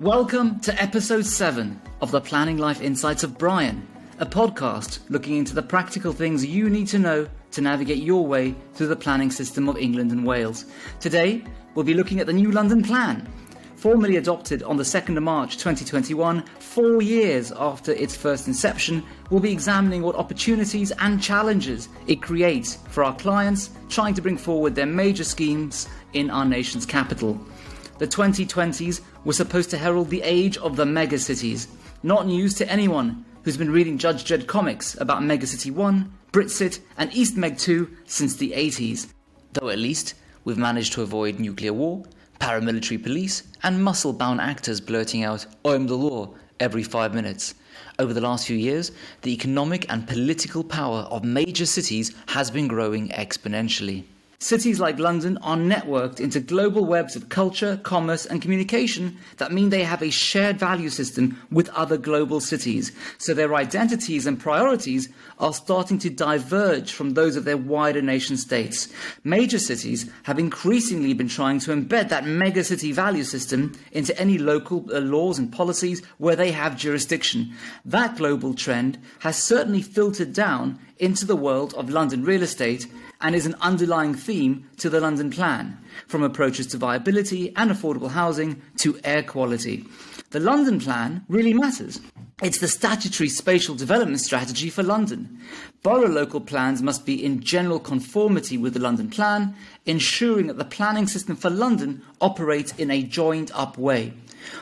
Welcome to episode 7 of the Planning Life Insights of Bryan, a podcast looking into the practical things you need to know to navigate your way through the planning system of England and Wales. Today, we'll be looking at the new London Plan. Formally adopted on the 2nd of March 2021, four years after its first inception, we'll be examining what opportunities and challenges it creates for our clients trying to bring forward their major schemes in our nation's capital. The 2020s were supposed to herald the age of the megacities. Not news to anyone who's been reading Judge Dredd comics about Megacity 1, Brit-Cit, and East Meg 2 since the 80s. Though at least we've managed to avoid nuclear war, paramilitary police, and muscle bound actors blurting out, I'm the law, every five minutes. Over the last few years, the economic and political power of major cities has been growing exponentially. Cities like London are networked into global webs of culture, commerce, and communication that mean they have a shared value system with other global cities. So their identities and priorities are starting to diverge from those of their wider nation states. Major cities have increasingly been trying to embed that megacity value system into any local uh, laws and policies where they have jurisdiction. That global trend has certainly filtered down into the world of London real estate and is an underlying theme to the London Plan, from approaches to viability and affordable housing to air quality. The London Plan really matters. It's the statutory spatial development strategy for London. Borough local plans must be in general conformity with the London Plan, ensuring that the planning system for London operates in a joined up way.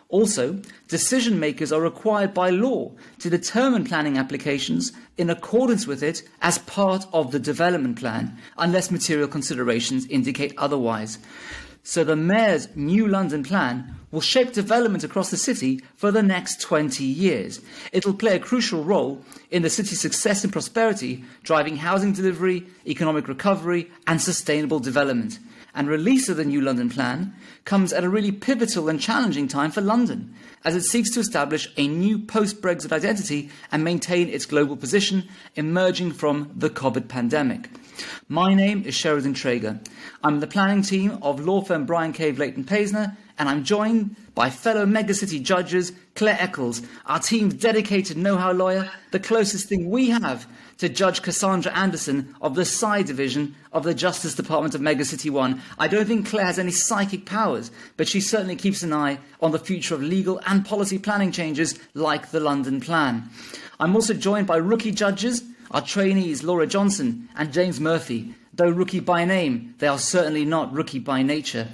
Also, decision makers are required by law to determine planning applications in accordance with it as part of the development plan, unless material considerations indicate otherwise. So the Mayor's New London Plan will shape development across the city for the next 20 years. It'll play a crucial role in the city's success and prosperity, driving housing delivery, economic recovery, and sustainable development and release of the new London Plan comes at a really pivotal and challenging time for London, as it seeks to establish a new post Brexit identity and maintain its global position emerging from the COVID pandemic. My name is Sheridan Treger. I'm the planning team of law firm Bryan Cave Leighton Paisner, and I'm joined by fellow megacity judges Claire Eccles, our team's dedicated know how lawyer, the closest thing we have to Judge Cassandra Anderson of the Psi Division of the Justice Department of Megacity 1. I don't think Claire has any psychic powers, but she certainly keeps an eye on the future of legal and policy planning changes like the London Plan. I'm also joined by rookie judges, our trainees Laura Johnson and James Murphy. Though rookie by name, they are certainly not rookie by nature.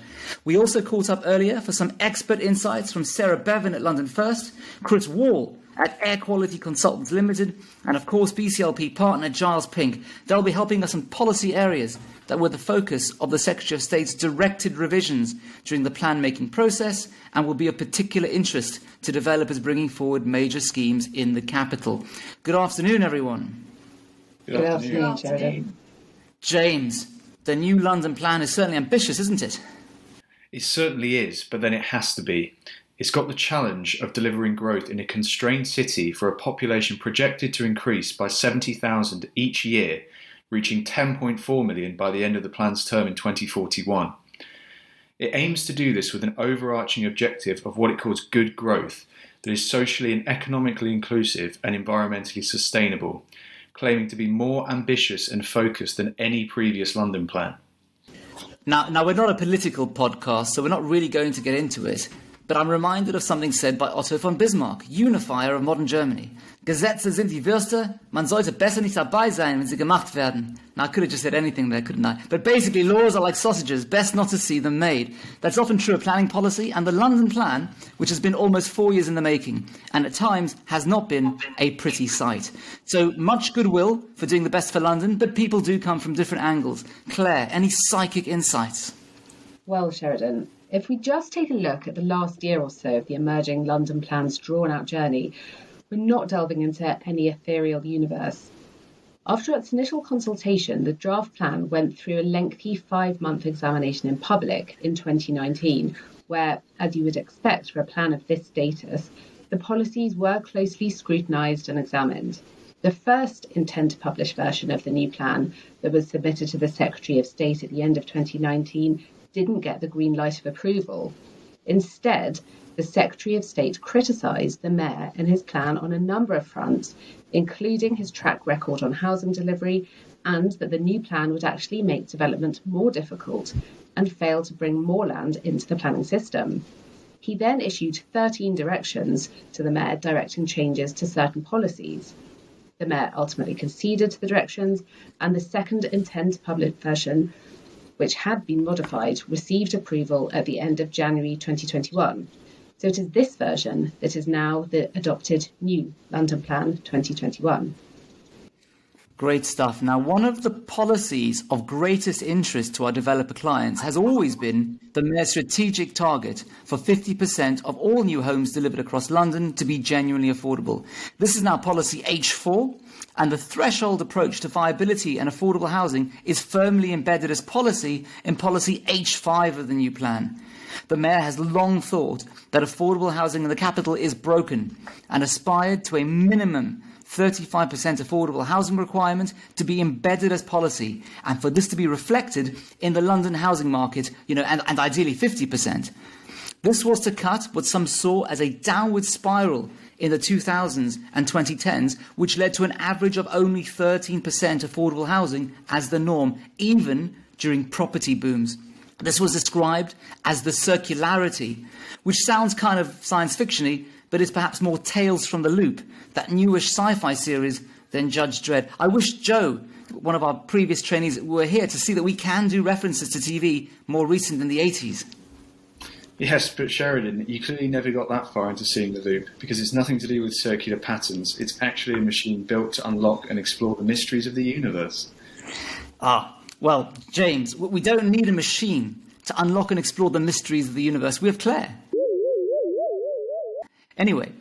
We also caught up earlier for some expert insights from Sarah Bevan at London First, Chris Whall at Air Quality Consultants Limited, and of course BCLP partner Giles Pink. They'll be helping us in policy areas that were the focus of the Secretary of State's directed revisions during the plan making process and will be of particular interest to developers bringing forward major schemes in the capital. Good afternoon, everyone. Good, Good afternoon, afternoon, James, the new London plan is certainly ambitious, isn't it? It certainly is, but then it has to be. It's got the challenge of delivering growth in a constrained city for a population projected to increase by 70,000 each year, reaching 10.4 million by the end of the plan's term in 2041. It aims to do this with an overarching objective of what it calls good growth that is socially and economically inclusive and environmentally sustainable, claiming to be more ambitious and focused than any previous London plan. Now, now we're not a political podcast, so we're not really going to get into it. But I'm reminded of something said by Otto von Bismarck, unifier of modern Germany. Gesetze sind wie Würste, man sollte besser nicht dabei sein, wenn sie gemacht werden. Now, I could have just said anything there, couldn't I? But basically, laws are like sausages, best not to see them made. That's often true of planning policy, and the London Plan, which has been almost four years in the making, and at times has not been a pretty sight. So, much goodwill for doing the best for London, but people do come from different angles. Claire, any psychic insights? Well, Sheridan, if we just take a look at the last year or so of the emerging London plan's drawn out journey, we're not delving into any ethereal universe. After its initial consultation, the draft plan went through a lengthy five month examination in public in 2019, where, as you would expect for a plan of this status, the policies were closely scrutinised and examined. The first intent to publish version of the new plan that was submitted to the Secretary of State at the end of 2019 didn't get the green light of approval. Instead, the Secretary of State criticised the Mayor and his plan on a number of fronts, including his track record on housing delivery and that the new plan would actually make development more difficult and fail to bring more land into the planning system. He then issued 13 directions to the Mayor directing changes to certain policies. The Mayor ultimately conceded to the directions, and the second intent public version, which had been modified, received approval at the end of January 2021. So it is this version that is now the adopted new London Plan 2021. Great stuff. Now, one of the policies of greatest interest to our developer clients has always been the Mayor's strategic target for 50% of all new homes delivered across London to be genuinely affordable. This is now policy H4, and the threshold approach to viability and affordable housing is firmly embedded as policy in policy H5 of the new plan. The Mayor has long thought that affordable housing in the capital is broken and aspired to a minimum 35% affordable housing requirement to be embedded as policy and for this to be reflected in the London housing market, you know, and, and ideally 50%. This was to cut what some saw as a downward spiral in the 2000s and 2010s, which led to an average of only 13% affordable housing as the norm, even during property booms. This was described as the circularity, which sounds kind of science fictiony, but is perhaps more Tales from the Loop, that newish sci fi series, than Judge Dredd. I wish Joe, one of our previous trainees, were here to see that we can do references to TV more recent than the 80s. Yes, but Sheridan, you clearly never got that far into seeing the loop because it's nothing to do with circular patterns. It's actually a machine built to unlock and explore the mysteries of the universe. Ah, well, James, we don't need a machine to unlock and explore the mysteries of the universe. We have Claire. Anyway,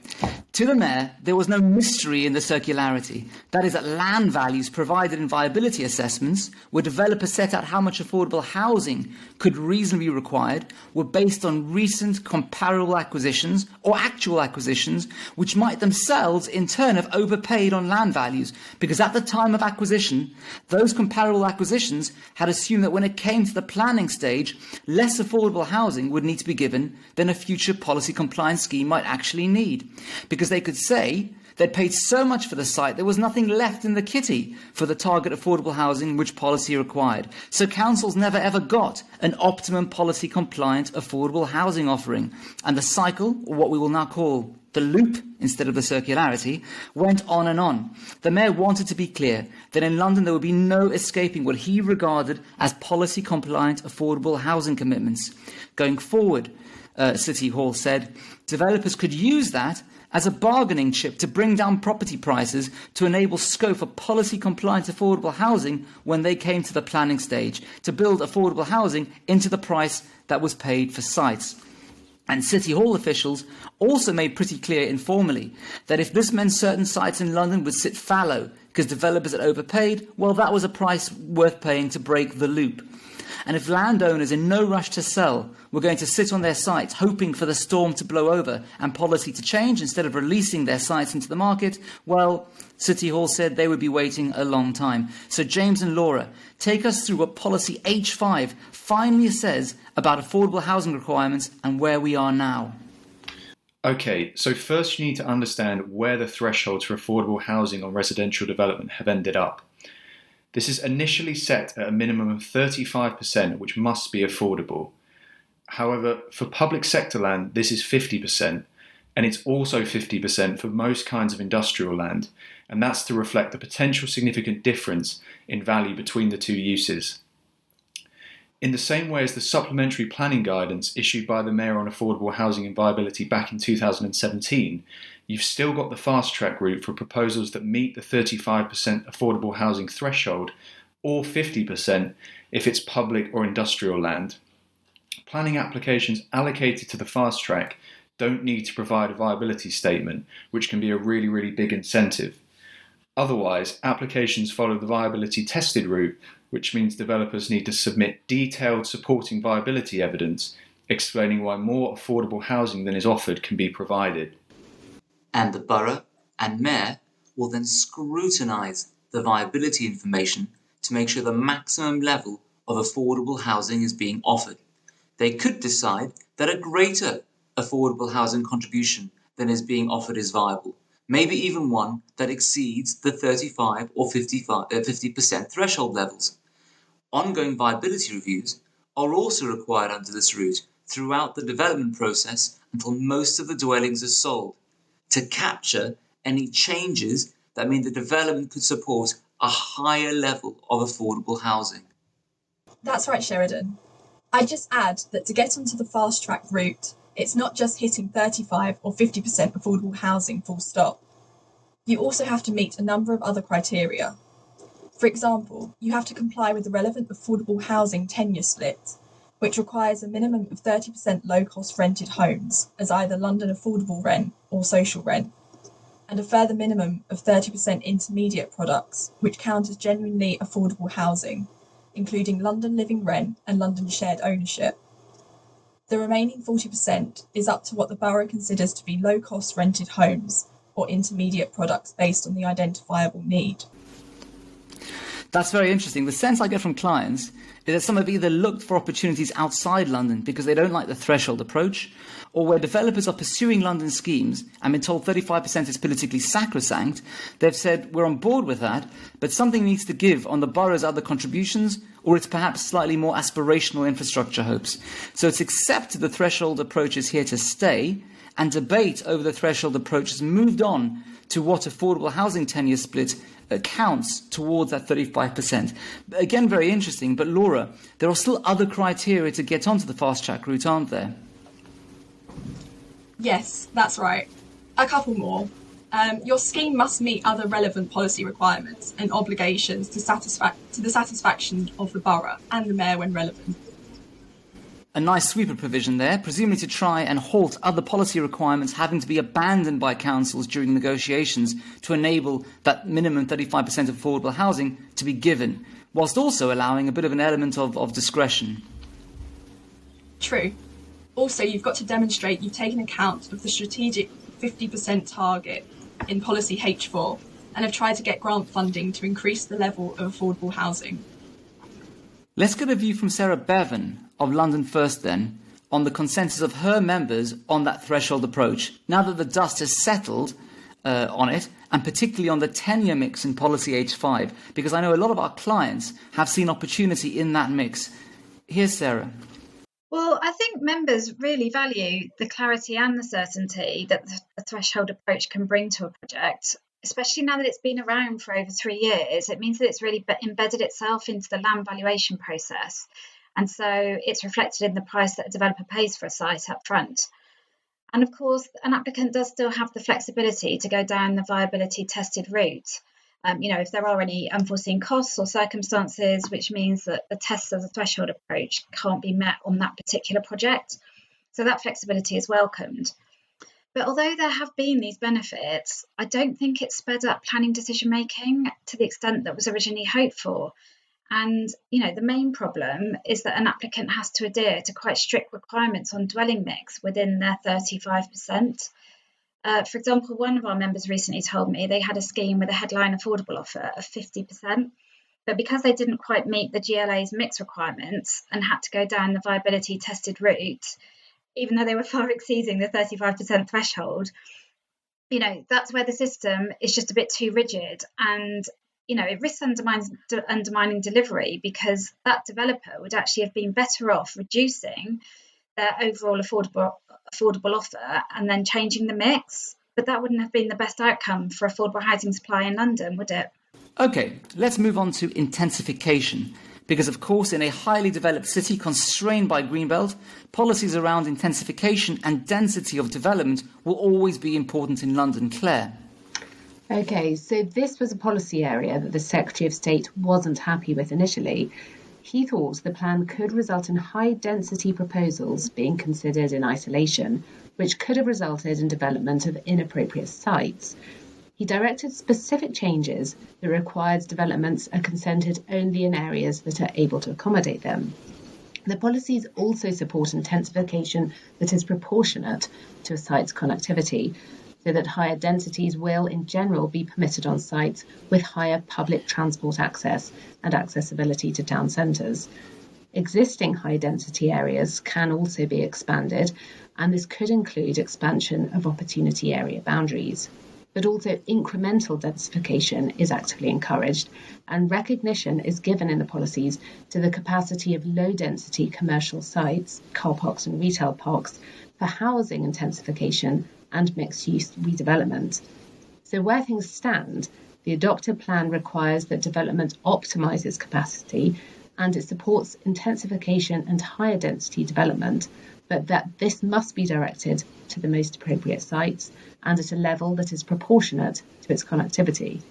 to the mayor, there was no mystery in the circularity. That is, that land values provided in viability assessments, where developers set out how much affordable housing could reasonably be required, were based on recent comparable acquisitions or actual acquisitions, which might themselves in turn have overpaid on land values, because at the time of acquisition, those comparable acquisitions had assumed that when it came to the planning stage, less affordable housing would need to be given than a future policy compliance scheme might actually need. Because because they could say they'd paid so much for the site there was nothing left in the kitty for the target affordable housing which policy required. So councils never ever got an optimum policy compliant affordable housing offering. And the cycle, or what we will now call the loop instead of the circularity, went on and on. The mayor wanted to be clear that in London there would be no escaping what he regarded as policy compliant affordable housing commitments. Going forward, uh, City Hall said, developers could use that as a bargaining chip to bring down property prices to enable scope for policy compliant affordable housing when they came to the planning stage, to build affordable housing into the price that was paid for sites. And City Hall officials also made pretty clear informally that if this meant certain sites in London would sit fallow because developers had overpaid, well, that was a price worth paying to break the loop. And if landowners in no rush to sell were going to sit on their sites hoping for the storm to blow over and policy to change instead of releasing their sites into the market, well, City Hall said they would be waiting a long time. So, James and Laura, take us through what policy H5 finally says about affordable housing requirements and where we are now. Okay, so first you need to understand where the thresholds for affordable housing on residential development have ended up. This is initially set at a minimum of 35%, which must be affordable. However, for public sector land, this is 50%, and it's also 50% for most kinds of industrial land, and that's to reflect the potential significant difference in value between the two uses. In the same way as the supplementary planning guidance issued by the Mayor on affordable housing and viability back in 2017, you've still got the fast track route for proposals that meet the 35% affordable housing threshold or 50% if it's public or industrial land. Planning applications allocated to the fast track don't need to provide a viability statement, which can be a really, really big incentive. Otherwise, applications follow the viability tested route, which means developers need to submit detailed supporting viability evidence explaining why more affordable housing than is offered can be provided and the borough and mayor will then scrutinise the viability information to make sure the maximum level of affordable housing is being offered. They could decide that a greater affordable housing contribution than is being offered is viable, maybe even one that exceeds the 35 or 55, 50% uh, threshold levels. Ongoing viability reviews are also required under this route throughout the development process until most of the dwellings are sold to capture any changes that mean the development could support a higher level of affordable housing. That's right, Sheridan. I just add that to get onto the fast track route, it's not just hitting 35 or 50% affordable housing full stop. You also have to meet a number of other criteria. For example, you have to comply with the relevant affordable housing tenure split, which requires a minimum of 30% low cost rented homes as either London affordable rent or social rent, and a further minimum of 30% intermediate products, which count as genuinely affordable housing, including London living rent and London shared ownership. The remaining 40% is up to what the borough considers to be low cost rented homes or intermediate products based on the identifiable need. That's very interesting. The sense I get from clients is that some have either looked for opportunities outside London because they don't like the threshold approach, or where developers are pursuing London schemes and been told 35% is politically sacrosanct, they've said, we're on board with that, but something needs to give on the borough's other contributions or its perhaps slightly more aspirational infrastructure hopes. So it's accepted the threshold approach is here to stay, and debate over the threshold approach has moved on to what affordable housing tenure split counts towards that 35%. Again, very interesting, but Laura, there are still other criteria to get onto the fast track route, aren't there? Yes, that's right. A couple more. Um, your scheme must meet other relevant policy requirements and obligations to, satisfa- to the satisfaction of the borough and the mayor when relevant. A nice sweeper provision there, presumably to try and halt other policy requirements having to be abandoned by councils during negotiations to enable that minimum 35% of affordable housing to be given, whilst also allowing a bit of an element of, of discretion. True. Also, you've got to demonstrate you've taken account of the strategic 50% target in Policy H4 and have tried to get grant funding to increase the level of affordable housing. Let's get a view from Sarah Bevan of London First then on the consensus of her members on that threshold approach. Now that the dust has settled uh, on it, and particularly on the tenure mix in Policy H5, because I know a lot of our clients have seen opportunity in that mix. Here's Sarah. Well, I think members really value the clarity and the certainty that the threshold approach can bring to a project, especially now that it's been around for over three years. It means that it's really embedded itself into the land valuation process. And so it's reflected in the price that a developer pays for a site up front. And of course, an applicant does still have the flexibility to go down the viability tested route um, you know, if there are any unforeseen costs or circumstances, which means that the tests of the threshold approach can't be met on that particular project. So that flexibility is welcomed. But although there have been these benefits, I don't think it's sped up planning decision making to the extent that was originally hoped for. And you know, the main problem is that an applicant has to adhere to quite strict requirements on dwelling mix within their 35%. Uh, for example, one of our members recently told me they had a scheme with a headline affordable offer of 50%, but because they didn't quite meet the GLA's mix requirements and had to go down the viability tested route, even though they were far exceeding the 35% threshold, you know, that's where the system is just a bit too rigid and you know, it risks undermining delivery because that developer would actually have been better off reducing their overall affordable affordable offer and then changing the mix. But that wouldn't have been the best outcome for affordable housing supply in London, would it? Okay, let's move on to intensification. Because, of course, in a highly developed city constrained by Greenbelt, policies around intensification and density of development will always be important in London. Claire. Okay, so this was a policy area that the Secretary of State wasn't happy with initially, he thought the plan could result in high density proposals being considered in isolation, which could have resulted in development of inappropriate sites. He directed specific changes that required developments are consented only in areas that are able to accommodate them. The policies also support intensification that is proportionate to a site's connectivity, so that higher densities will, in general, be permitted on sites with higher public transport access and accessibility to town centres. Existing high density areas can also be expanded, and this could include expansion of opportunity area boundaries. But also, incremental densification is actively encouraged, and recognition is given in the policies to the capacity of low density commercial sites, car parks and retail parks, for housing intensification and mixed use redevelopment. So, where things stand, the adopted plan requires that development optimises capacity and it supports intensification and higher density development, but that this must be directed to the most appropriate sites and at a level that is proportionate to its connectivity.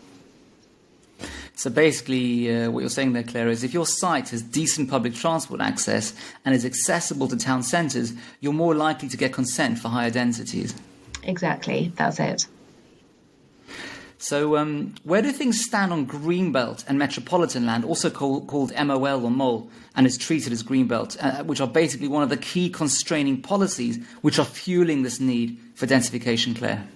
So basically, uh, what you're saying there, Claire, is if your site has decent public transport access and is accessible to town centres, you're more likely to get consent for higher densities. Exactly, that's it. So, um, where do things stand on Greenbelt and Metropolitan land, also call, called MOL or MOL, and is treated as Greenbelt, uh, which are basically one of the key constraining policies which are fueling this need for densification, Claire?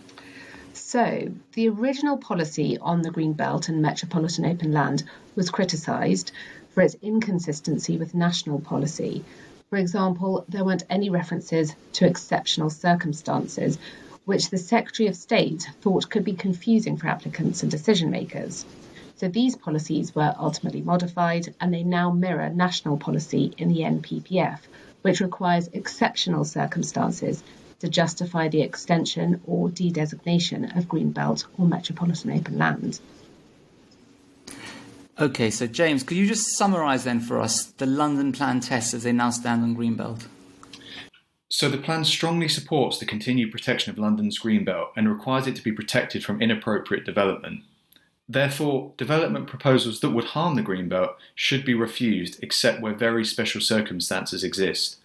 So, the original policy on the Greenbelt and Metropolitan Open Land was criticised for its inconsistency with national policy. For example, there weren't any references to exceptional circumstances which the Secretary of State thought could be confusing for applicants and decision makers. So these policies were ultimately modified and they now mirror national policy in the NPPF, which requires exceptional circumstances to justify the extension or de-designation of Greenbelt or Metropolitan Open Land. Okay, so James, could you just summarise then for us the London Plan tests as they now stand on Greenbelt? So the plan strongly supports the continued protection of London's greenbelt and requires it to be protected from inappropriate development. Therefore, development proposals that would harm the greenbelt should be refused except where very special circumstances exist.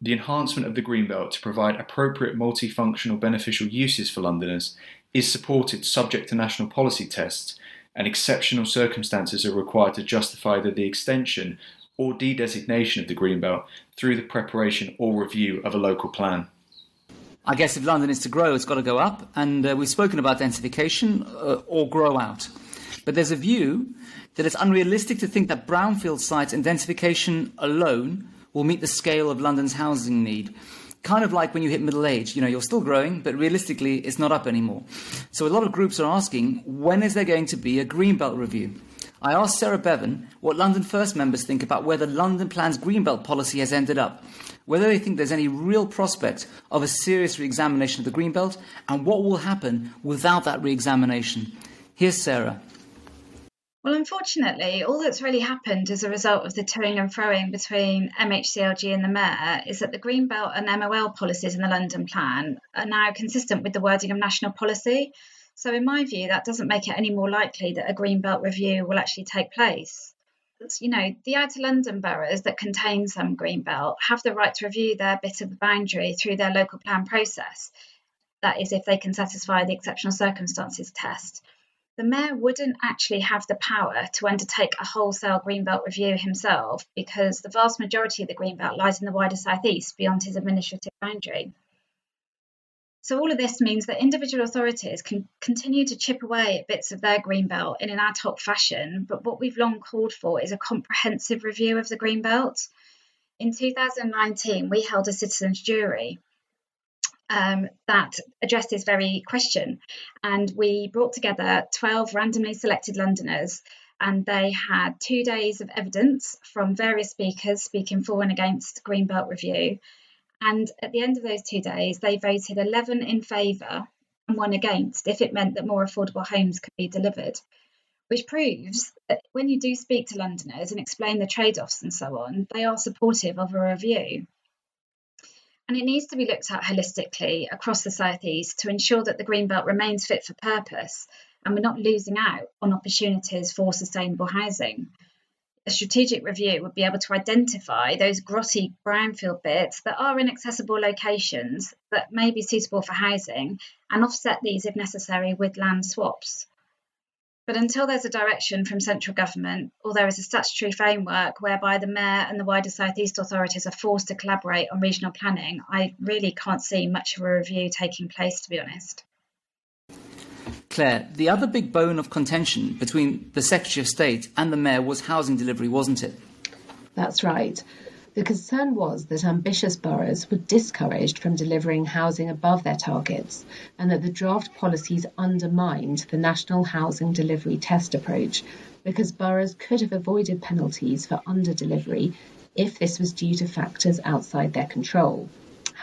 The enhancement of the greenbelt to provide appropriate multifunctional beneficial uses for Londoners is supported subject to national policy tests, and exceptional circumstances are required to justify the extension or de-designation of the greenbelt through the preparation or review of a local plan. I guess if London is to grow, it's got to go up, and uh, we've spoken about densification uh, or grow out. But there's a view that it's unrealistic to think that brownfield sites and densification alone will meet the scale of London's housing need. Kind of like when you hit middle age, you know, you're still growing, but realistically, it's not up anymore. So a lot of groups are asking, when is there going to be a greenbelt review? I asked Sarah Bevan what London First members think about where the London Plan's Greenbelt policy has ended up, whether they think there's any real prospect of a serious re examination of the Greenbelt, and what will happen without that re examination. Here's Sarah. Well, unfortunately, all that's really happened as a result of the toing and froing between MHCLG and the Mayor is that the Greenbelt and MOL policies in the London Plan are now consistent with the wording of national policy. So, in my view, that doesn't make it any more likely that a green belt review will actually take place. You know, the outer London boroughs that contain some green belt have the right to review their bit of the boundary through their local plan process. That is, if they can satisfy the exceptional circumstances test. The mayor wouldn't actually have the power to undertake a wholesale greenbelt review himself because the vast majority of the greenbelt lies in the wider southeast beyond his administrative boundary. So all of this means that individual authorities can continue to chip away at bits of their green belt in an ad hoc fashion, but what we've long called for is a comprehensive review of the green belt. In 2019, we held a citizens jury um, that addressed this very question, and we brought together 12 randomly selected Londoners and they had two days of evidence from various speakers speaking for and against Greenbelt Review. And at the end of those two days, they voted 11 in favour and one against if it meant that more affordable homes could be delivered, which proves that when you do speak to Londoners and explain the trade offs and so on, they are supportive of a review. And it needs to be looked at holistically across the southeast to ensure that the Greenbelt remains fit for purpose and we're not losing out on opportunities for sustainable housing a strategic review would be able to identify those grotty brownfield bits that are in accessible locations that may be suitable for housing and offset these if necessary with land swaps. But until there's a direction from central government or there is a statutory framework whereby the Mayor and the wider South East authorities are forced to collaborate on regional planning, I really can't see much of a review taking place, to be honest. Claire, the other big bone of contention between the Secretary of State and the Mayor was housing delivery, wasn't it? That's right. The concern was that ambitious boroughs were discouraged from delivering housing above their targets and that the draft policies undermined the National Housing Delivery Test approach because boroughs could have avoided penalties for under delivery if this was due to factors outside their control.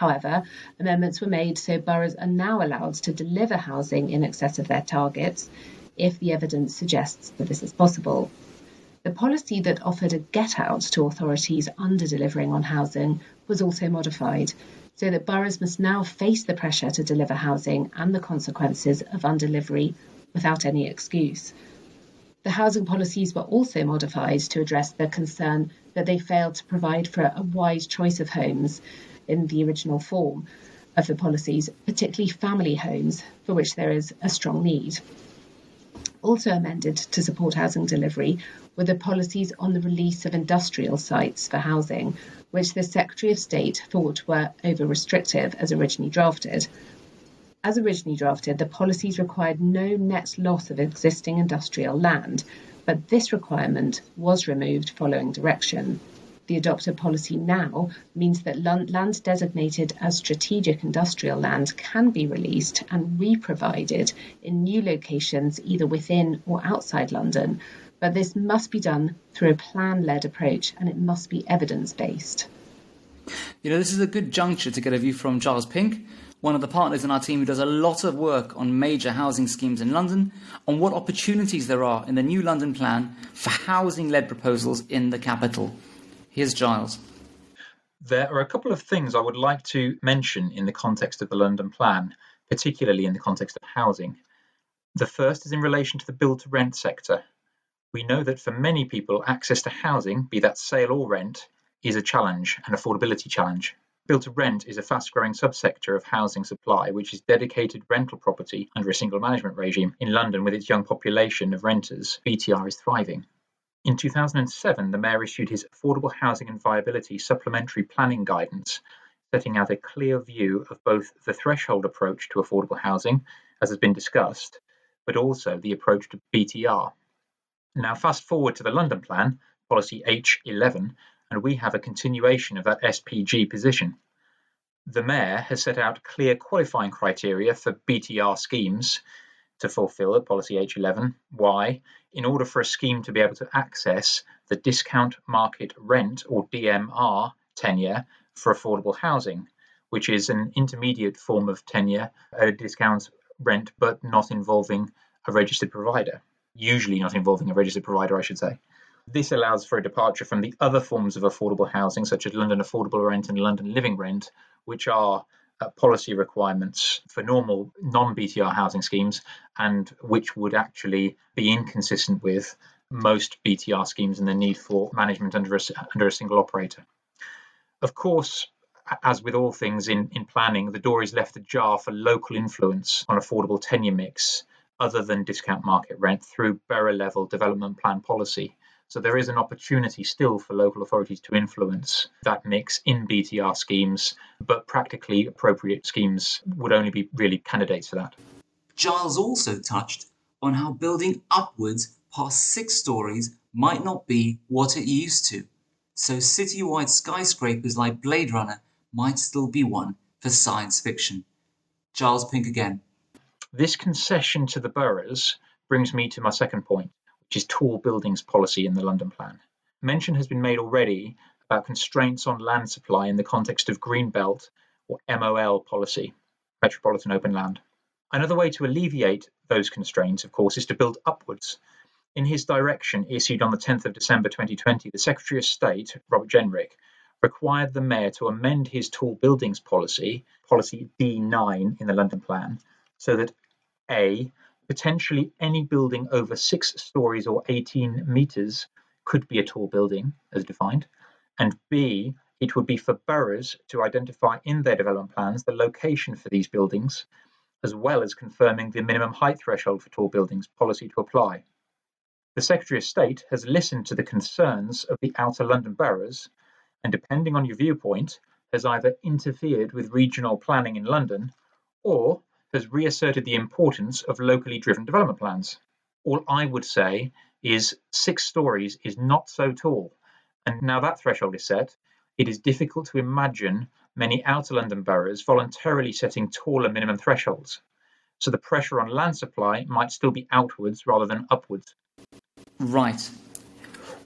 However, amendments were made so boroughs are now allowed to deliver housing in excess of their targets if the evidence suggests that this is possible. The policy that offered a get out to authorities under delivering on housing was also modified, so that boroughs must now face the pressure to deliver housing and the consequences of undelivery without any excuse. The housing policies were also modified to address the concern that they failed to provide for a wide choice of homes in the original form of the policies, particularly family homes, for which there is a strong need. Also amended to support housing delivery were the policies on the release of industrial sites for housing, which the Secretary of State thought were over restrictive as originally drafted. As originally drafted, the policies required no net loss of existing industrial land, but this requirement was removed following direction. The adopted policy now means that land designated as strategic industrial land can be released and re-provided in new locations either within or outside London, but this must be done through a plan-led approach and it must be evidence-based. You know, this is a good juncture to get a view from Giles Pink, one of the partners in our team who does a lot of work on major housing schemes in London, on what opportunities there are in the new London plan for housing led proposals in the capital. Here's Giles. There are a couple of things I would like to mention in the context of the London plan, particularly in the context of housing. The first is in relation to the build to rent sector. We know that for many people, access to housing, be that sale or rent, is a challenge, an affordability challenge. Build to rent is a fast growing subsector of housing supply, which is dedicated rental property under a single management regime. In London, with its young population of renters, BTR is thriving. In 2007, the Mayor issued his Affordable Housing and Viability Supplementary Planning Guidance, setting out a clear view of both the threshold approach to affordable housing, as has been discussed, but also the approach to BTR. Now, fast forward to the London Plan, Policy H11, and we have a continuation of that SPG position. The Mayor has set out clear qualifying criteria for BTR schemes to fulfill at Policy H11. Why? In order for a scheme to be able to access the discount market rent or DMR tenure for affordable housing, which is an intermediate form of tenure, a discount rent, but not involving a registered provider, usually not involving a registered provider, I should say. This allows for a departure from the other forms of affordable housing, such as London Affordable Rent and London Living Rent, which are Uh, policy requirements for normal non BTR housing schemes and which would actually be inconsistent with most BTR schemes and the need for management under a, under a single operator. Of course, as with all things in, in planning, the door is left ajar for local influence on affordable tenure mix other than discount market rent through borough level development plan policy. So there is an opportunity still for local authorities to influence that mix in BTR schemes, but practically appropriate schemes would only be really candidates for that. Giles also touched on how building upwards past six stories might not be what it used to. So citywide skyscrapers like Blade Runner might still be one for science fiction. Giles Pink again. This concession to the boroughs brings me to my second point which is tall buildings policy in the London Plan. Mention has been made already about constraints on land supply in the context of Greenbelt or MOL policy, Metropolitan Open Land. Another way to alleviate those constraints, of course, is to build upwards. In his direction issued on the 10th of December 2020, the Secretary of State, Robert Jenrick, required the Mayor to amend his tall buildings policy, policy D9 in the London Plan, so that A, potentially any building over six stories or 18 meters could be a tall building as defined. And B, it would be for boroughs to identify in their development plans the location for these buildings, as well as confirming the minimum height threshold for tall buildings policy to apply. The Secretary of State has listened to the concerns of the outer London boroughs and, depending on your viewpoint, has either interfered with regional planning in London or has reasserted the importance of locally driven development plans. All I would say is six stories is not so tall, And now that threshold is set, it is difficult to imagine many outer London boroughs voluntarily setting taller minimum thresholds. So the pressure on land supply might still be outwards rather than upwards. Right.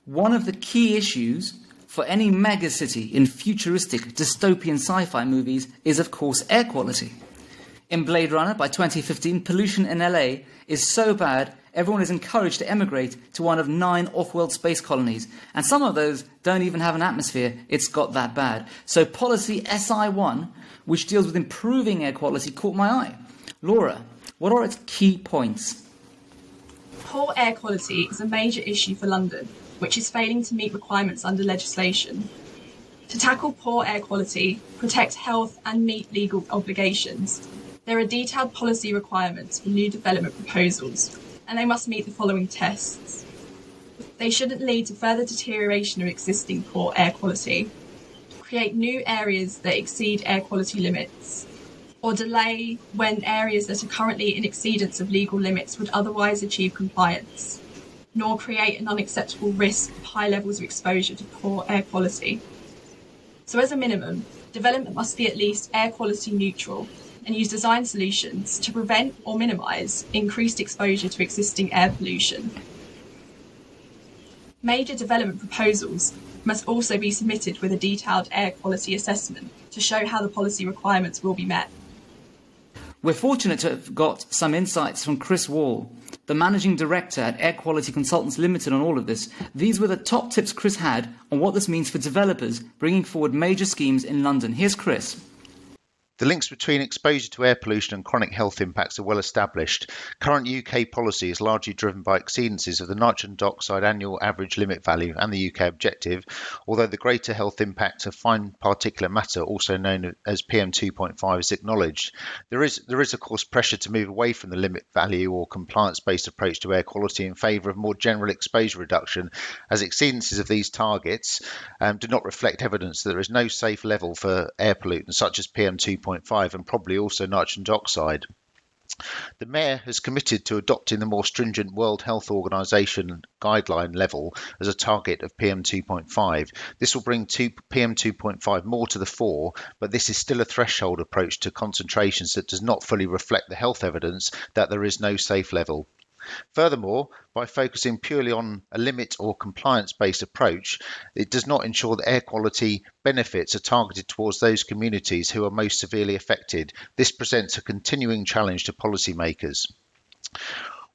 One of the key issues for any megacity in futuristic dystopian sci fi movies is, of course, air quality. In Blade Runner by 2015, pollution in LA is so bad everyone is encouraged to emigrate to one of nine off world space colonies. And some of those don't even have an atmosphere, it's got that bad. So, policy SI1, which deals with improving air quality, caught my eye. Laura, what are its key points? Poor air quality is a major issue for London, which is failing to meet requirements under legislation. To tackle poor air quality, protect health, and meet legal obligations, there are detailed policy requirements for new development proposals, and they must meet the following tests. They shouldn't lead to further deterioration of existing poor air quality, create new areas that exceed air quality limits, or delay when areas that are currently in exceedance of legal limits would otherwise achieve compliance, nor create an unacceptable risk of high levels of exposure to poor air quality. So, as a minimum, development must be at least air quality neutral and use design solutions to prevent or minimise increased exposure to existing air pollution. Major development proposals must also be submitted with a detailed air quality assessment to show how the policy requirements will be met. We're fortunate to have got some insights from Chris Whall, the managing director at Air Quality Consultants Limited, on all of this. These were the top tips Chris had on what this means for developers bringing forward major schemes in London. Here's Chris. The links between exposure to air pollution and chronic health impacts are well established. Current UK policy is largely driven by exceedances of the nitrogen dioxide annual average limit value and the UK objective, although the greater health impact of fine particulate matter, also known as PM2.5, is acknowledged. There is, there is of course, pressure to move away from the limit value or compliance based approach to air quality in favour of more general exposure reduction, as exceedances of these targets um, do not reflect evidence that there is no safe level for air pollutants such as PM2. 2.5 and probably also nitrogen dioxide. The Mayor has committed to adopting the more stringent World Health Organization guideline level as a target of PM2.5. This will bring PM2.5 more to the fore, but this is still a threshold approach to concentrations that does not fully reflect the health evidence that there is no safe level. Furthermore, by focusing purely on a limit or compliance based approach, it does not ensure that air quality benefits are targeted towards those communities who are most severely affected. This presents a continuing challenge to policymakers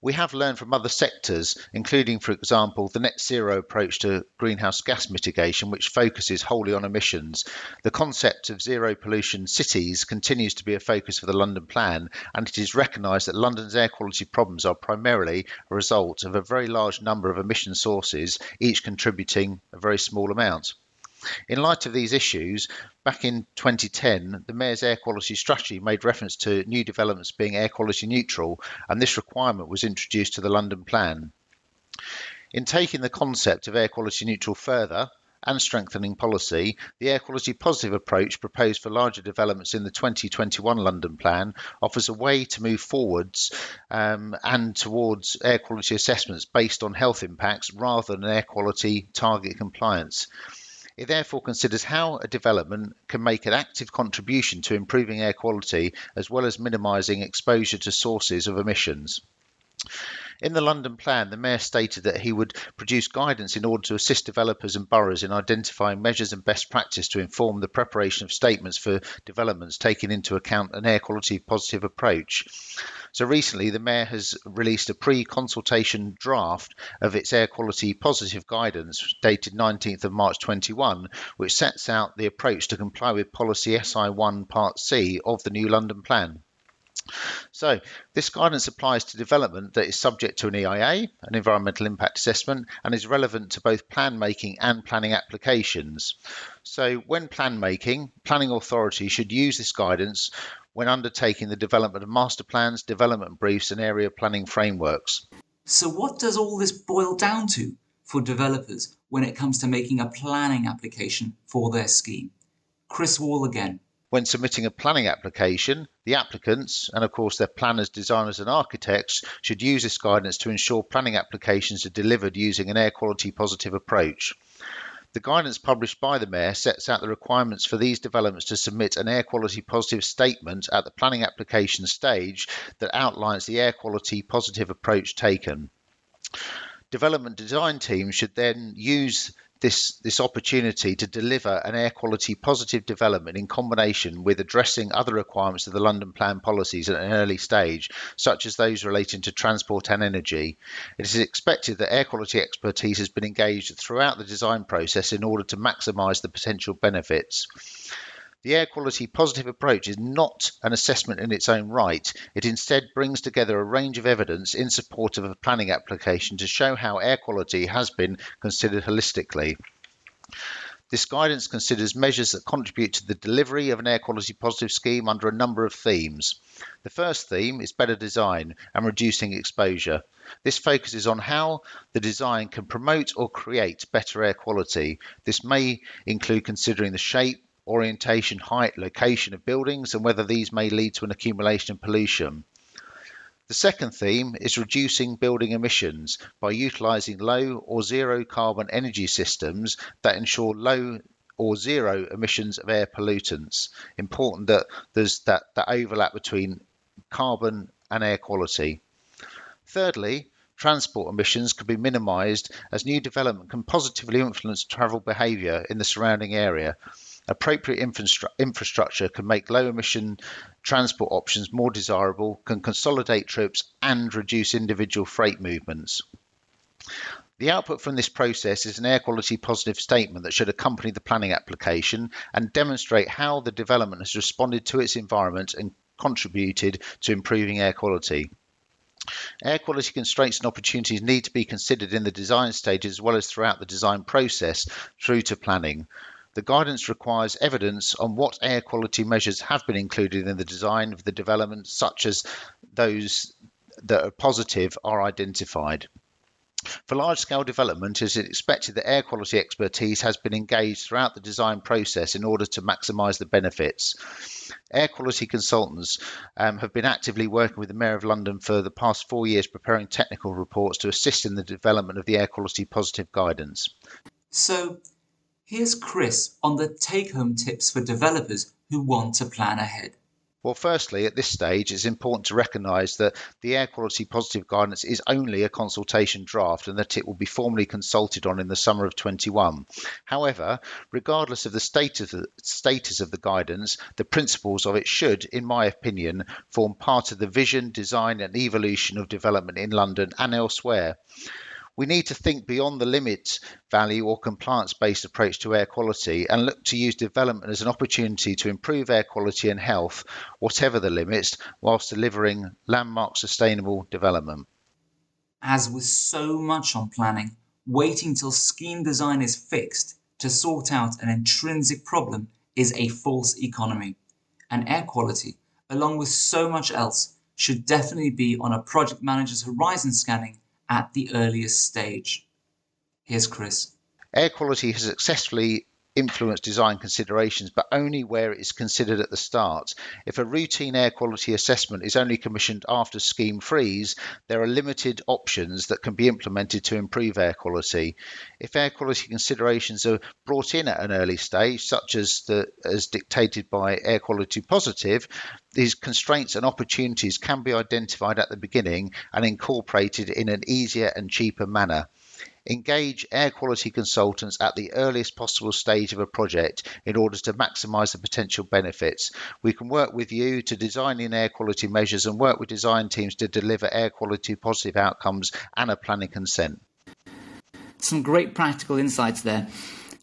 we have learned from other sectors, including, for example, the net zero approach to greenhouse gas mitigation, which focuses wholly on emissions. The concept of zero pollution cities continues to be a focus for the London Plan, and it is recognised that London's air quality problems are primarily a result of a very large number of emission sources, each contributing a very small amount. In light of these issues, back in 2010, the Mayor's air quality strategy made reference to new developments being air quality neutral, and this requirement was introduced to the London Plan. In taking the concept of air quality neutral further, and strengthening policy, the air quality positive approach proposed for larger developments in the 2021 London Plan offers a way to move forwards um, and towards air quality assessments based on health impacts rather than air quality target compliance. It therefore considers how a development can make an active contribution to improving air quality as well as minimising exposure to sources of emissions. In the London plan, the Mayor stated that he would produce guidance in order to assist developers and boroughs in identifying measures and best practice to inform the preparation of statements for developments taking into account an air quality positive approach. So recently, the Mayor has released a pre consultation draft of its air quality positive guidance dated 19th of March 21, which sets out the approach to comply with policy SI1 Part C of the new London Plan. So this guidance applies to development that is subject to an EIA, an environmental impact assessment, and is relevant to both plan making and planning applications. So when plan making, planning authority should use this guidance when undertaking the development of master plans, development briefs, and area planning frameworks. So, what does all this boil down to for developers when it comes to making a planning application for their scheme? Chris Whall again. When submitting a planning application, the applicants, and of course their planners, designers, and architects, should use this guidance to ensure planning applications are delivered using an air quality positive approach. The guidance published by the Mayor sets out the requirements for these developments to submit an air quality positive statement at the planning application stage that outlines the air quality positive approach taken. Development design teams should then use this this opportunity to deliver an air quality positive development in combination with addressing other requirements of the London Plan policies at an early stage, such as those relating to transport and energy. It is expected that air quality expertise has been engaged throughout the design process in order to maximise the potential benefits. The air quality positive approach is not an assessment in its own right. It instead brings together a range of evidence in support of a planning application to show how air quality has been considered holistically. This guidance considers measures that contribute to the delivery of an air quality positive scheme under a number of themes. The first theme is better design and reducing exposure. This focuses on how the design can promote or create better air quality. This may include considering the shape, orientation, height, location of buildings, and whether these may lead to an accumulation of pollution. The second theme is reducing building emissions by utilising low or zero carbon energy systems that ensure low or zero emissions of air pollutants. Important that there's that, that overlap between carbon and air quality. Thirdly, transport emissions can be minimised as new development can positively influence travel behaviour in the surrounding area Appropriate infra- infrastructure can make low emission transport options more desirable, can consolidate trips, and reduce individual freight movements. The output from this process is an air quality positive statement that should accompany the planning application and demonstrate how the development has responded to its environment and contributed to improving air quality. Air quality constraints and opportunities need to be considered in the design stage as well as throughout the design process through to planning. The guidance requires evidence on what air quality measures have been included in the design of the development, such as those that are positive are identified. For large scale development, it is expected that air quality expertise has been engaged throughout the design process in order to maximise the benefits. Air quality consultants um, have been actively working with the Mayor of London for the past four years, preparing technical reports to assist in the development of the air quality positive guidance. So, Here's Chris on the take home tips for developers who want to plan ahead. Well, firstly, at this stage, it's important to recognise that the air quality positive guidance is only a consultation draft and that it will be formally consulted on in the summer of 21. However, regardless of the status, status of the guidance, the principles of it should, in my opinion, form part of the vision, design, and evolution of development in London and elsewhere. We need to think beyond the limits value or compliance based approach to air quality and look to use development as an opportunity to improve air quality and health, whatever the limits, whilst delivering landmark sustainable development. As with so much on planning, waiting till scheme design is fixed to sort out an intrinsic problem is a false economy. And air quality, along with so much else, should definitely be on a project manager's horizon scanning at the earliest stage. Here's Chris. Air quality has successfully influenced design considerations, but only where it is considered at the start. If a routine air quality assessment is only commissioned after scheme freeze, there are limited options that can be implemented to improve air quality. If air quality considerations are brought in at an early stage, such as the as dictated by air quality positive, these constraints and opportunities can be identified at the beginning and incorporated in an easier and cheaper manner. Engage air quality consultants at the earliest possible stage of a project in order to maximise the potential benefits. We can work with you to design in air quality measures and work with design teams to deliver air quality positive outcomes and a planning consent. Some great practical insights there.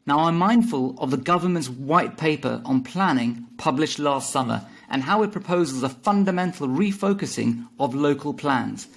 Now, I'm mindful of the government's white paper on planning published last summer and how it proposes a fundamental refocusing of local plans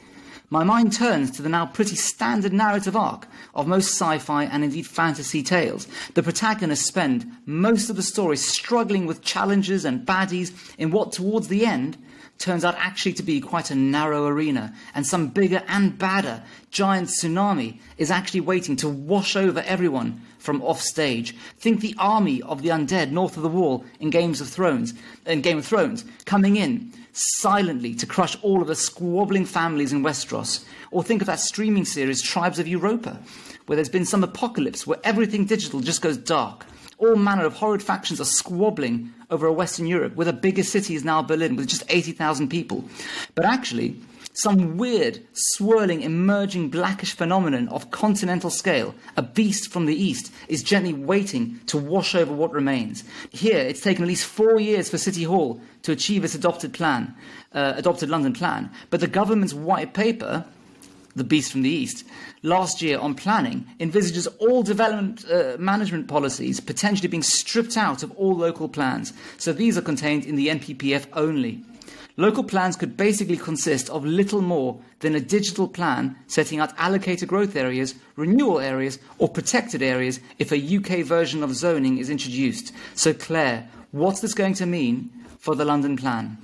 my mind turns to the now pretty standard narrative arc of most sci fi and indeed fantasy tales. The protagonists spend most of the story struggling with challenges and baddies in what, towards the end, turns out actually to be quite a narrow arena, and some bigger and badder giant tsunami is actually waiting to wash over everyone from off stage. Think the army of the undead north of the wall in Games of Thrones, in Game of Thrones, coming in silently to crush all of the squabbling families in Westeros. Or think of that streaming series Tribes of Europa, where there's been some apocalypse where everything digital just goes dark. All manner of horrid factions are squabbling over a Western Europe, where the biggest city is now Berlin with just 80,000 people. But actually, some weird, swirling, emerging blackish phenomenon of continental scale, a beast from the east, is gently waiting to wash over what remains. Here, it's taken at least four years for City Hall to achieve its adopted plan, uh, adopted London plan, but the government's white paper the beast from the east, last year on planning envisages all development uh, management policies potentially being stripped out of all local plans. So these are contained in the NPPF only. Local plans could basically consist of little more than a digital plan setting out allocated growth areas, renewal areas, or protected areas if a UK version of zoning is introduced. So, Claire, what's this going to mean for the London plan?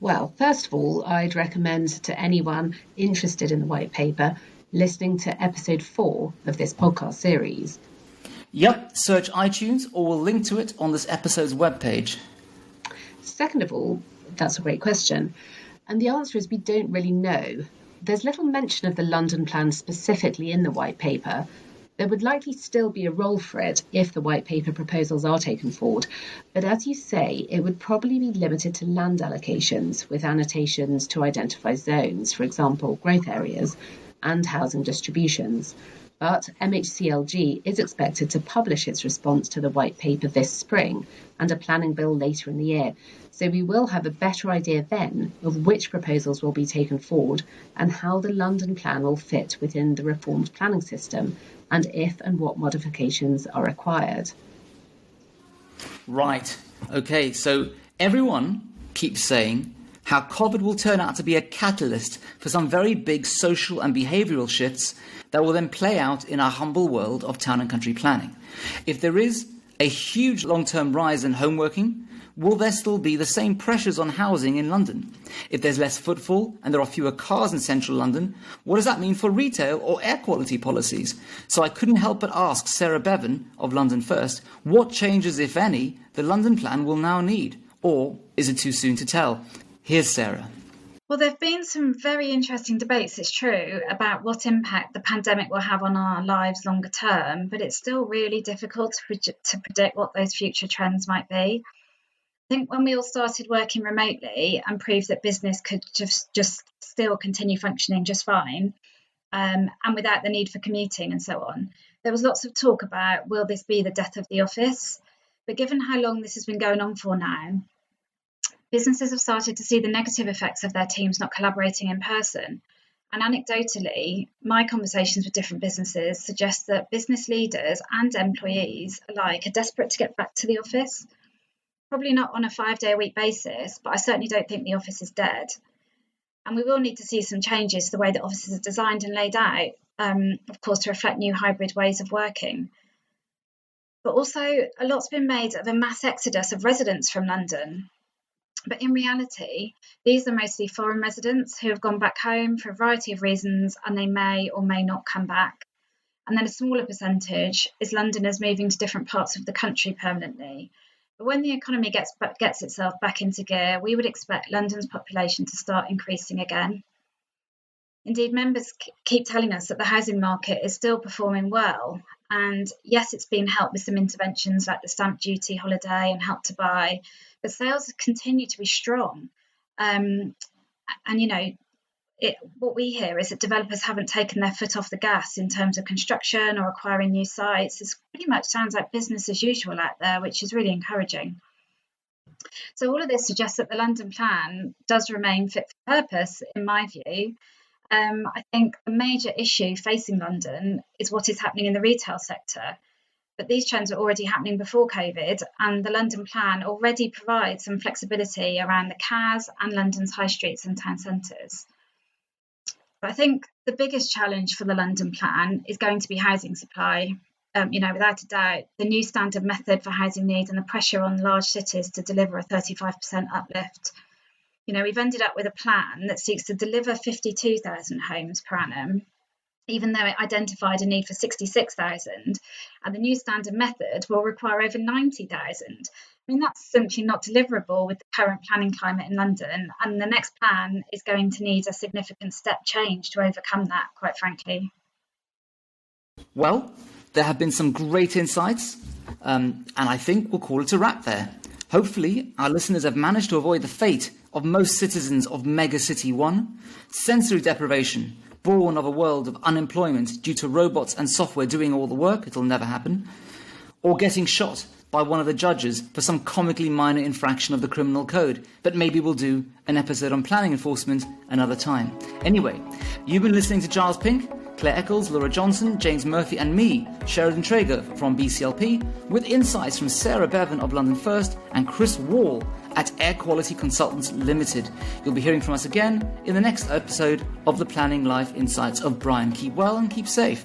Well, first of all, I'd recommend to anyone interested in the white paper listening to episode four of this podcast series. Yep, search iTunes or we'll link to it on this episode's webpage. Second of all, that's a great question. And the answer is we don't really know. There's little mention of the London plan specifically in the white paper, there would likely still be a role for it if the white paper proposals are taken forward, but as you say, it would probably be limited to land allocations with annotations to identify zones, for example, growth areas, and housing distributions. But MHCLG is expected to publish its response to the white paper this spring and a planning bill later in the year. So we will have a better idea then of which proposals will be taken forward and how the London plan will fit within the reformed planning system and if and what modifications are required. Right. Okay, so everyone keeps saying how COVID will turn out to be a catalyst for some very big social and behavioural shifts that will then play out in our humble world of town and country planning. If there is a huge long term rise in home working, will there still be the same pressures on housing in London? If there's less footfall and there are fewer cars in central London, what does that mean for retail or air quality policies? So I couldn't help but ask Sarah Bevan of London First what changes, if any, the London plan will now need. Or is it too soon to tell? Here's Sarah. Well, there have been some very interesting debates, it's true, about what impact the pandemic will have on our lives longer term, but it's still really difficult to, to predict what those future trends might be. I think when we all started working remotely and proved that business could just just still continue functioning just fine, um, and without the need for commuting and so on, there was lots of talk about will this be the death of the office? But given how long this has been going on for now, businesses have started to see the negative effects of their teams not collaborating in person. And anecdotally, my conversations with different businesses suggest that business leaders and employees alike are desperate to get back to the office probably not on a five day a week basis, but I certainly don't think the office is dead. And we will need to see some changes to the way that offices are designed and laid out, um, of course, to reflect new hybrid ways of working. But also, a lot's been made of a mass exodus of residents from London. But in reality, these are mostly foreign residents who have gone back home for a variety of reasons and they may or may not come back. And then a smaller percentage is Londoners moving to different parts of the country permanently, when the economy gets gets itself back into gear, we would expect London's population to start increasing again. Indeed, members keep telling us that the housing market is still performing well. And yes, it's been helped with some interventions like the stamp duty holiday and help to buy, but sales continue to be strong. Um, and, you know, it, what we hear is that developers haven't taken their foot off the gas in terms of construction or acquiring new sites. It pretty much sounds like business as usual out there, which is really encouraging. So, all of this suggests that the London plan does remain fit for purpose, in my view. Um, I think the major issue facing London is what is happening in the retail sector. But these trends were already happening before COVID, and the London plan already provides some flexibility around the CAZ and London's high streets and town centres. But I think the biggest challenge for the London plan is going to be housing supply. Um, you know, without a doubt, the new standard method for housing needs and the pressure on large cities to deliver a 35% uplift. You know, we've ended up with a plan that seeks to deliver 52,000 homes per annum, even though it identified a need for 66,000. And the new standard method will require over 90,000. I mean, that's simply not deliverable with the current planning climate in London, and the next plan is going to need a significant step change to overcome that, quite frankly. Well, there have been some great insights, um, and I think we'll call it a wrap there. Hopefully, our listeners have managed to avoid the fate of most citizens of Megacity 1 sensory deprivation, born of a world of unemployment due to robots and software doing all the work, it'll never happen, or getting shot by one of the judges for some comically minor infraction of the criminal code. But maybe we'll do an episode on planning enforcement another time. Anyway, you've been listening to Giles Pink. Claire Eccles, Laura Johnson, James Murphy, and me, Sheridan Treger from BCLP, with insights from Sarah Bevan of London First and Chris Whall at Air Quality Consultants Limited. You'll be hearing from us again in the next episode of the Planning Life Insights of Bryan. Keep well and keep safe.